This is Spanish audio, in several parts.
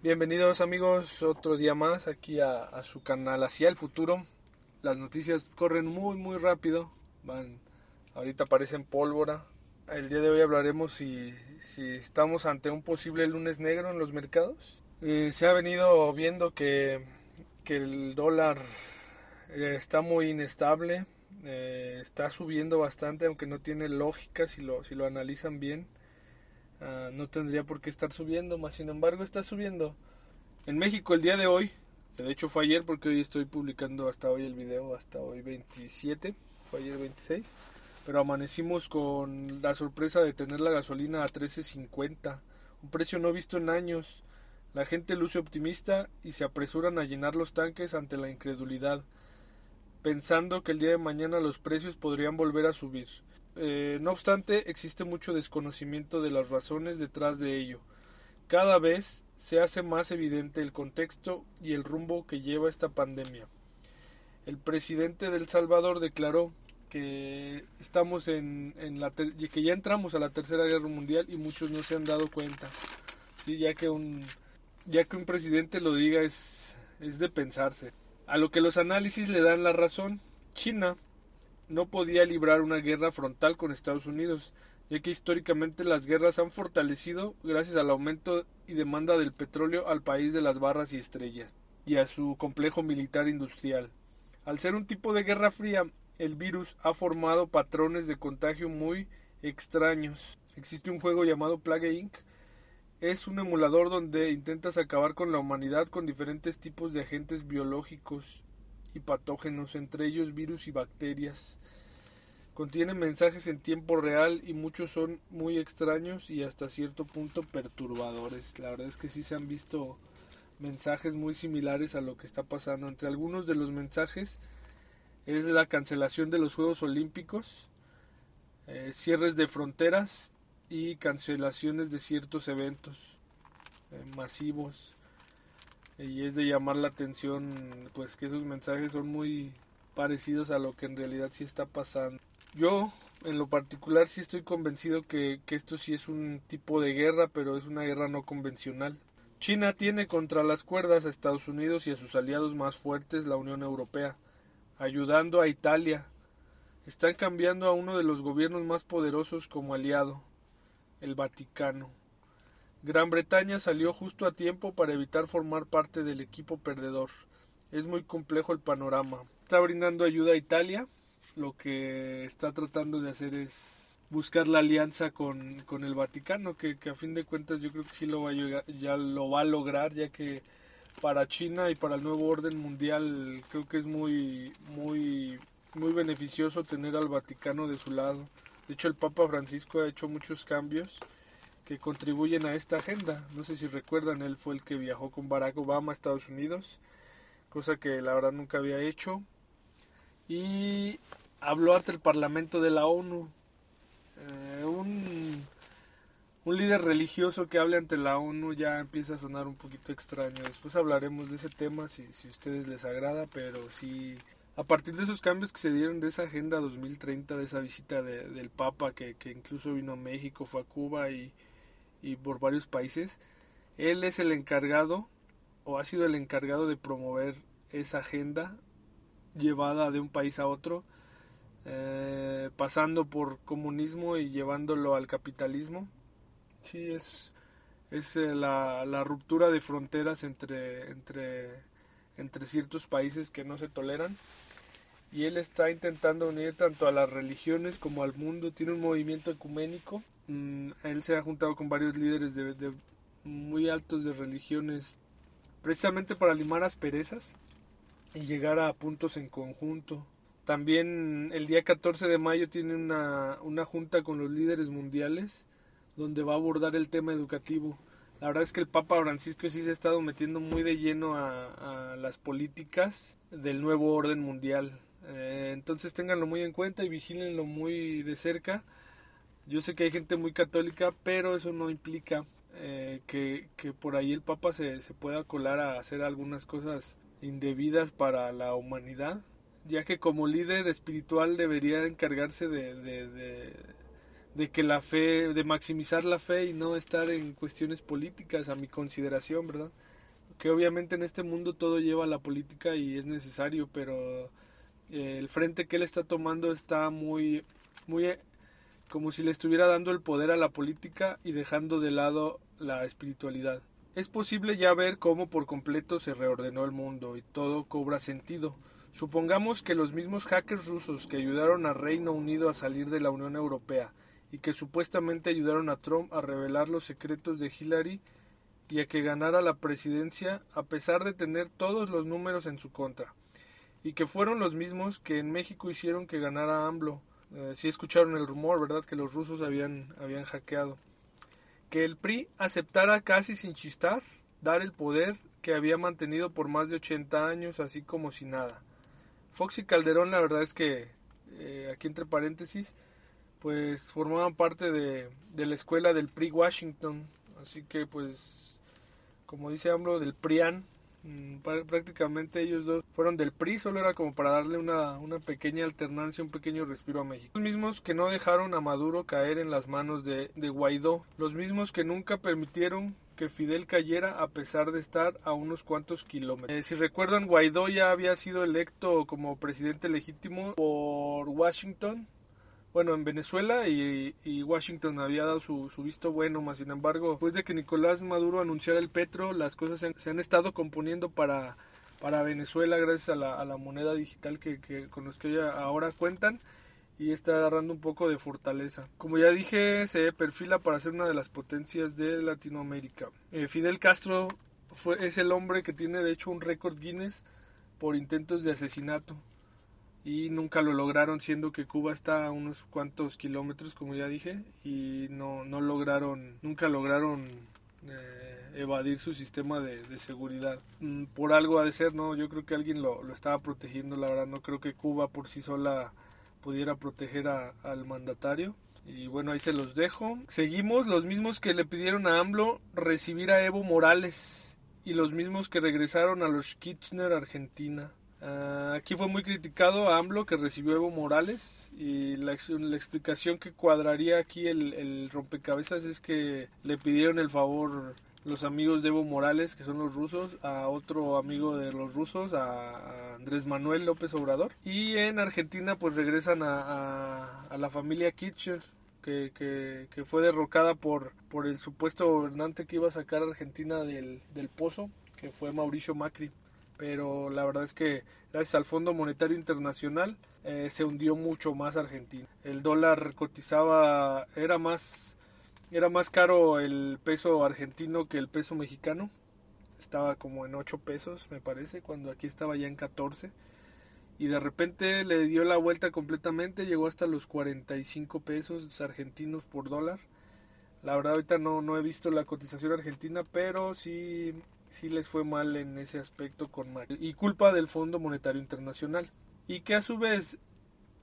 Bienvenidos amigos otro día más aquí a, su canal Hacia el Futuro. Las noticias corren muy muy rápido, van ahorita parecen pólvora. El día de hoy hablaremos si, si estamos ante un posible lunes negro en los mercados. Eh, se ha venido viendo que, que el dólar eh, está muy inestable, eh, está subiendo bastante aunque no tiene lógica si lo, si lo analizan bien. Uh, no tendría por qué estar subiendo, más sin embargo está subiendo. En México el día de hoy, de hecho fue ayer porque hoy estoy publicando hasta hoy el video, hasta hoy 27, fue ayer 26, pero amanecimos con la sorpresa de tener la gasolina a 13.50, un precio no visto en años. La gente luce optimista y se apresuran a llenar los tanques ante la incredulidad, pensando que el día de mañana los precios podrían volver a subir. Eh, no obstante, existe mucho desconocimiento de las razones detrás de ello. Cada vez se hace más evidente el contexto y el rumbo que lleva esta pandemia. El presidente del Salvador declaró que estamos en, la que ya entramos a la tercera guerra mundial y muchos no se han dado cuenta. Sí, ya que un ya que un presidente lo diga es es de pensarse. A lo que los análisis le dan la razón. China no podía librar una guerra frontal con Estados Unidos, ya que históricamente las guerras han fortalecido gracias al aumento y demanda del petróleo al país de las barras y estrellas, y a su complejo militar industrial. Al ser un tipo de guerra fría, el virus ha formado patrones de contagio muy extraños. Existe un juego llamado Plague Inc. Es un emulador donde intentas acabar con la humanidad con diferentes tipos de agentes biológicos y patógenos, entre ellos virus y bacterias. Contiene mensajes en tiempo real y muchos son muy extraños y hasta cierto punto perturbadores. La verdad es que sí se han visto mensajes muy similares a lo que está pasando. Entre algunos de los mensajes es la cancelación de los Juegos Olímpicos, eh, cierres de fronteras y cancelaciones de ciertos eventos eh, masivos y es de llamar la atención pues que esos mensajes son muy parecidos a lo que en realidad sí está pasando. Yo en lo particular sí estoy convencido que, que esto sí es un tipo de guerra, pero es una guerra no convencional. China tiene contra las cuerdas a Estados Unidos y a sus aliados más fuertes, la Unión Europea, ayudando a Italia. Están cambiando a uno de los gobiernos más poderosos como aliado, el Vaticano. Gran Bretaña salió justo a tiempo para evitar formar parte del equipo perdedor. Es muy complejo el panorama. Está brindando ayuda a Italia. Lo que está tratando de hacer es buscar la alianza con, con el Vaticano, que, a fin de cuentas yo creo que sí lo va a ya lo va a lograr, ya que para China y para el nuevo orden mundial creo que es muy muy muy beneficioso tener al Vaticano de su lado. De hecho el Papa Francisco ha hecho muchos cambios que contribuyen a esta agenda. No sé si recuerdan, él fue el que viajó con Barack Obama a Estados Unidos, cosa que la verdad nunca había hecho. Y habló ante el Parlamento de la ONU. Eh, un, líder religioso que hable ante la ONU ya empieza a sonar un poquito extraño. Después hablaremos de ese tema si, si a ustedes les agrada, pero sí a partir de esos cambios que se dieron de esa agenda 2030, de esa visita de, del Papa que, que, incluso vino a México, fue a Cuba y, y por varios países, él es el encargado o ha sido el encargado de promover esa agenda llevada de un país a otro, eh, pasando por comunismo y llevándolo al capitalismo. Sí, es, es eh, la, la, ruptura de fronteras entre, entre, entre ciertos países que no se toleran. Y él está intentando unir tanto a las religiones como al mundo. Tiene un movimiento ecuménico Mm, él se ha juntado con varios líderes de, de, muy altos de religiones precisamente para limar asperezas y llegar a puntos en conjunto. También el día 14 de mayo tiene una, una junta con los líderes mundiales donde va a abordar el tema educativo. La verdad es que el Papa Francisco sí se ha estado metiendo muy de lleno a, a las políticas del nuevo orden mundial. Eh, entonces ténganlo muy en cuenta y vigílenlo muy de cerca yo sé que hay gente muy católica, pero eso no implica eh, que, que, por ahí el Papa se, se pueda colar a hacer algunas cosas indebidas para la humanidad, ya que como líder espiritual debería encargarse de, de, de, que la fe, de maximizar la fe y no estar en cuestiones políticas a mi consideración, ¿verdad? Que obviamente en este mundo todo lleva a la política y es necesario, pero eh, el frente que él está tomando está muy, muy como si le estuviera dando el poder a la política y dejando de lado la espiritualidad. Es posible ya ver cómo por completo se reordenó el mundo y todo cobra sentido. Supongamos que los mismos hackers rusos que ayudaron a Reino Unido a salir de la Unión Europea y que supuestamente ayudaron a Trump a revelar los secretos de Hillary y a que ganara la presidencia a pesar de tener todos los números en su contra, y que fueron los mismos que en México hicieron que ganara AMLO. Eh, si escucharon el rumor, ¿verdad? Que los rusos habían, habían hackeado. Que el PRI aceptara casi sin chistar dar el poder que había mantenido por más de 80 años, así como si nada. Fox y Calderón, la verdad es que, eh, aquí entre paréntesis, pues formaban parte de, de, la escuela del PRI Washington, así que pues, como dice AMLO, del PRIAN, prácticamente ellos dos fueron del PRI, solo era como para darle una, una pequeña alternancia, un pequeño respiro a México. Los mismos que no dejaron a Maduro caer en las manos de, de Guaidó, los mismos que nunca permitieron que Fidel cayera a pesar de estar a unos cuantos kilómetros. Eh, si recuerdan, Guaidó ya había sido electo como presidente legítimo por Washington, bueno, en Venezuela y, Washington había dado su, visto bueno, más sin embargo, después de que Nicolás Maduro anunciara el petro, las cosas se han, estado componiendo para, para Venezuela gracias a la, a la moneda digital que, que, con los que ahora cuentan y está agarrando un poco de fortaleza. Como ya dije, se perfila para ser una de las potencias de Latinoamérica. Eh, Fidel Castro fue, es el hombre que tiene de hecho un récord Guinness por intentos de asesinato y nunca lo lograron siendo que Cuba está a unos cuantos kilómetros como ya dije y no, no lograron nunca lograron eh, evadir su sistema de, seguridad mm, por algo ha de ser no yo creo que alguien lo, lo estaba protegiendo la verdad no creo que Cuba por sí sola pudiera proteger al mandatario. Y bueno, ahí se los dejo. Seguimos los mismos que le pidieron a AMLO recibir a Evo Morales y los mismos que regresaron a los Kirchner Argentina. Ah, aquí fue muy criticado a AMLO que recibió Evo Morales y la, explicación que cuadraría aquí el, rompecabezas es que le pidieron el favor los amigos de Evo Morales, que son los rusos, a otro amigo de los rusos, a, Andrés Manuel López Obrador. Y en Argentina pues regresan a, la familia Kirchner, que, fue derrocada por, el supuesto gobernante que iba a sacar a Argentina del pozo, que fue Mauricio Macri. Pero la verdad es que gracias al Fondo Monetario Internacional eh, se hundió mucho más Argentina. El dólar cotizaba, era más era más caro el peso argentino que el peso mexicano. Estaba como en 8 pesos, me parece, cuando aquí estaba ya en 14. Y de repente le dio la vuelta completamente, llegó hasta los 45 pesos argentinos por dólar. La verdad ahorita no, no he visto la cotización argentina, pero sí, sí les fue mal en ese aspecto con Mario. Y culpa del Fondo Monetario Internacional. Y que a su vez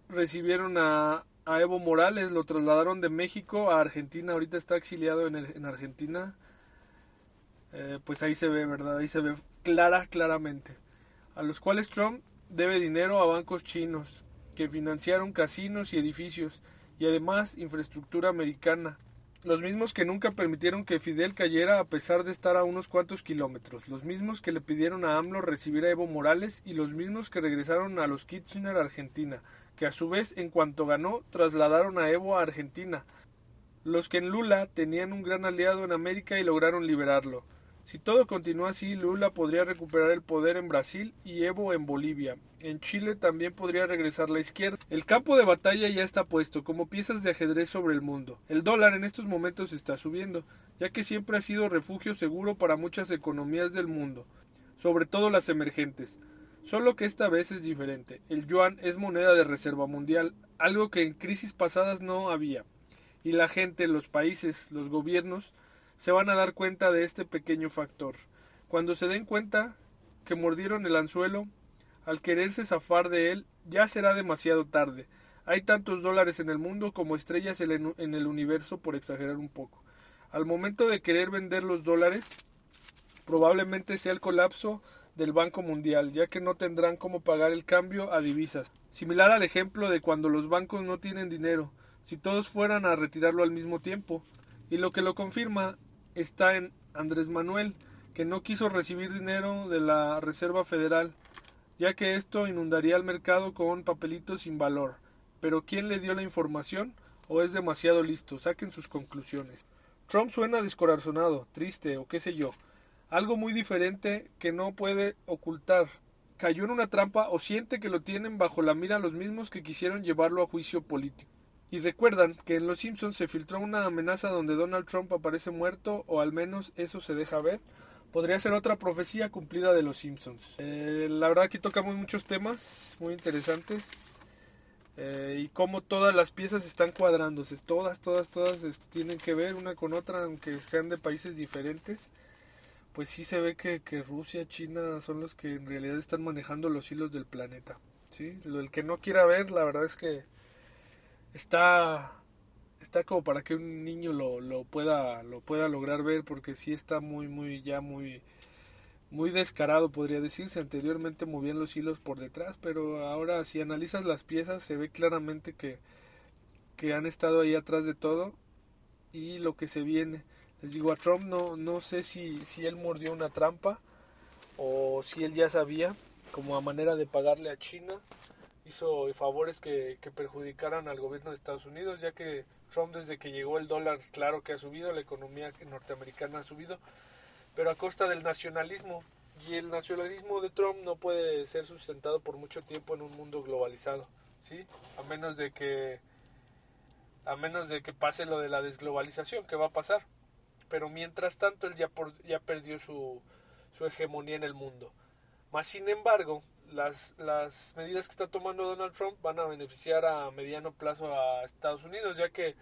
recibieron a, a Evo Morales, lo trasladaron de México a Argentina, ahorita está exiliado en, en Argentina. Eh, pues ahí se ve, ¿verdad? Ahí se ve clara, claramente. A los cuales Trump debe dinero a bancos chinos que financiaron casinos y edificios y además infraestructura americana. Los mismos que nunca permitieron que Fidel cayera a pesar de estar a unos cuantos kilómetros. Los mismos que le pidieron a AMLO recibir a Evo Morales y los mismos que regresaron a los Kitchener, Argentina que a su vez en cuanto ganó trasladaron a Evo a Argentina, los que en Lula tenían un gran aliado en América y lograron liberarlo. Si todo continúa así, Lula podría recuperar el poder en Brasil y Evo en Bolivia. En Chile también podría regresar la izquierda. El campo de batalla ya está puesto, como piezas de ajedrez sobre el mundo. El dólar en estos momentos está subiendo, ya que siempre ha sido refugio seguro para muchas economías del mundo, sobre todo las emergentes. Solo que esta vez es diferente. El yuan es moneda de reserva mundial, algo que en crisis pasadas no había. Y la gente, los países, los gobiernos, se van a dar cuenta de este pequeño factor. Cuando se den cuenta que mordieron el anzuelo, al quererse zafar de él, ya será demasiado tarde. Hay tantos dólares en el mundo como estrellas en el universo, por exagerar un poco. Al momento de querer vender los dólares, probablemente sea el colapso del Banco Mundial, ya que no tendrán cómo pagar el cambio a divisas. Similar al ejemplo de cuando los bancos no tienen dinero, si todos fueran a retirarlo al mismo tiempo. Y lo que lo confirma está en Andrés Manuel, que no quiso recibir dinero de la Reserva Federal, ya que esto inundaría el mercado con papelitos sin valor. Pero ¿quién le dio la información? ¿O es demasiado listo? Saquen sus conclusiones. Trump suena descorazonado, triste o qué sé yo. Algo muy diferente que no puede ocultar. Cayó en una trampa o siente que lo tienen bajo la mira los mismos que quisieron llevarlo a juicio político. Y recuerdan que en Los Simpsons se filtró una amenaza donde Donald Trump aparece muerto, o al menos eso se deja ver. Podría ser otra profecía cumplida de Los Simpsons. Eh, la verdad aquí tocamos muchos temas muy interesantes. Eh, y cómo todas las piezas están cuadrándose. Todas, todas, todas este, tienen que ver una con otra, aunque sean de países diferentes. Pues sí se ve que, que Rusia, China son los que en realidad están manejando los hilos del planeta. ¿sí? El que no quiera ver, la verdad es que está está como para que un niño lo, lo pueda lo pueda lograr ver porque sí está muy muy ya muy muy descarado podría decirse. Anteriormente movían los hilos por detrás pero ahora si analizas las piezas se ve claramente que que han estado ahí atrás de todo y lo que se viene. Les digo a Trump no no sé si si él mordió una trampa o si él ya sabía como a manera de pagarle a China hizo favores que, perjudicaran al gobierno de Estados Unidos, ya que Trump desde que llegó el dólar, claro que ha subido, la economía norteamericana ha subido, pero a costa del nacionalismo. Y el nacionalismo de Trump no puede ser sustentado por mucho tiempo en un mundo globalizado, ¿sí? A menos de que a menos de que pase lo de la desglobalización, que va a pasar. Pero mientras tanto él ya, ya perdió su, su hegemonía en el mundo. Más sin embargo, las, las medidas que está tomando Donald Trump van a beneficiar a mediano plazo a Estados Unidos, ya que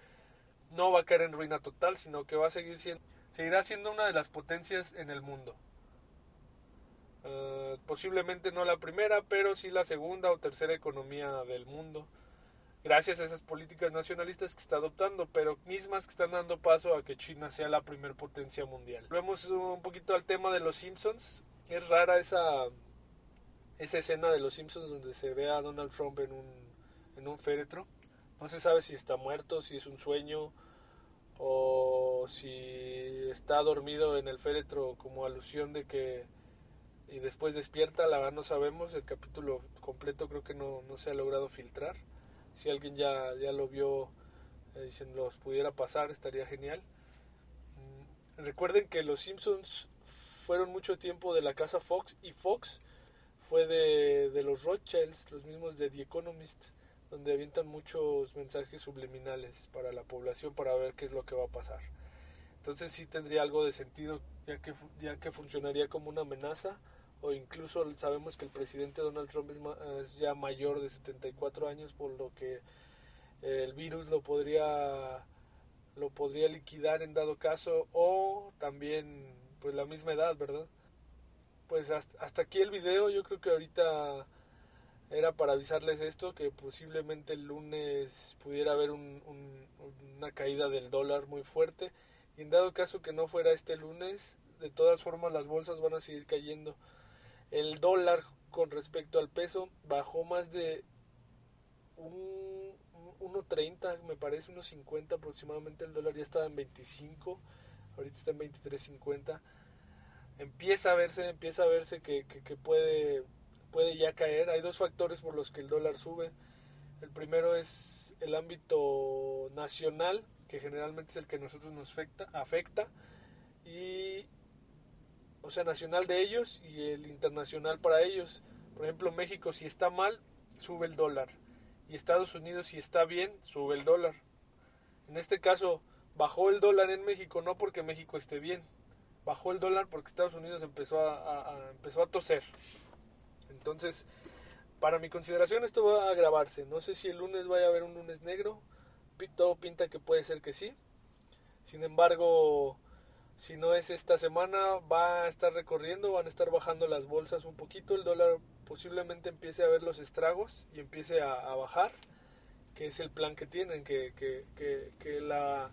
no va a caer en ruina total, sino que va a seguir siendo, seguirá siendo una de las potencias en el mundo. Eh, posiblemente no la primera, pero sí la segunda o tercera economía del mundo, gracias a esas políticas nacionalistas que está adoptando, pero mismas que están dando paso a que China sea la primer potencia mundial. Volvemos un poquito al tema de los Simpsons. Es rara esa esa escena de los Simpsons donde se ve a Donald Trump en un, en un féretro. No se sabe si está muerto, si es un sueño o si está dormido en el féretro como alusión de que y después despierta, la verdad no sabemos, el capítulo completo creo que no, no se ha logrado filtrar. Si alguien ya, ya lo vio eh, y se los pudiera pasar, estaría genial. Mm, recuerden que los Simpsons fueron mucho tiempo de la casa Fox y Fox fue de, de los Rothschilds, los mismos de The Economist, donde avientan muchos mensajes subliminales para la población para ver qué es lo que va a pasar. Entonces sí tendría algo de sentido, ya que, ya que funcionaría como una amenaza, o incluso sabemos que el presidente Donald Trump es, es ya mayor de 74 años, por lo que el virus lo podría lo podría liquidar en dado caso o también pues la misma edad, ¿verdad? Pues hasta, aquí el video. Yo creo que ahorita era para avisarles esto, que posiblemente el lunes pudiera haber una caída del dólar muy fuerte. Y en dado caso que no fuera este lunes, de todas formas las bolsas van a seguir cayendo. El dólar con respecto al peso bajó más de un 1.30, me parece, unos 50 aproximadamente. El dólar ya estaba en 25, ahorita está en 23.50 empieza a verse, empieza a verse que, puede, puede ya caer. Hay dos factores por los que el dólar sube. El primero es el ámbito nacional, que generalmente es el que a nosotros nos afecta, afecta y o sea, nacional de ellos y el internacional para ellos. Por ejemplo, México si está mal, sube el dólar. Y Estados Unidos si está bien, sube el dólar. En este caso, bajó el dólar en México no porque México esté bien, bajó el dólar porque Estados Unidos empezó a, empezó a toser. Entonces, para mi consideración esto va a agravarse. No sé si el lunes vaya a haber un lunes negro. Todo pinta que puede ser que sí. Sin embargo, si no es esta semana, va a estar recorriendo, van a estar bajando las bolsas un poquito. El dólar posiblemente empiece a ver los estragos y empiece a, bajar, que es el plan que tienen, que, que, que, que la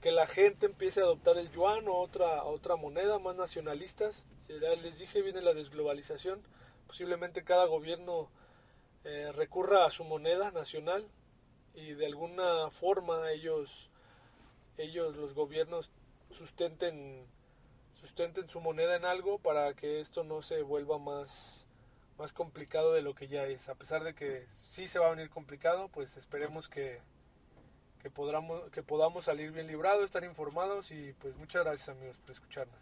que la gente empiece a adoptar el yuan o otra, otra moneda más nacionalistas. Ya les dije, viene la desglobalización. Posiblemente cada gobierno eh, recurra a su moneda nacional y de alguna forma ellos, ellos los gobiernos sustenten, sustenten su moneda en algo para que esto no se vuelva más, más complicado de lo que ya es. A pesar de que sí se va a venir complicado, pues esperemos que, que, podamos, que podamos salir bien librados, estar informados y pues muchas gracias amigos por escucharnos.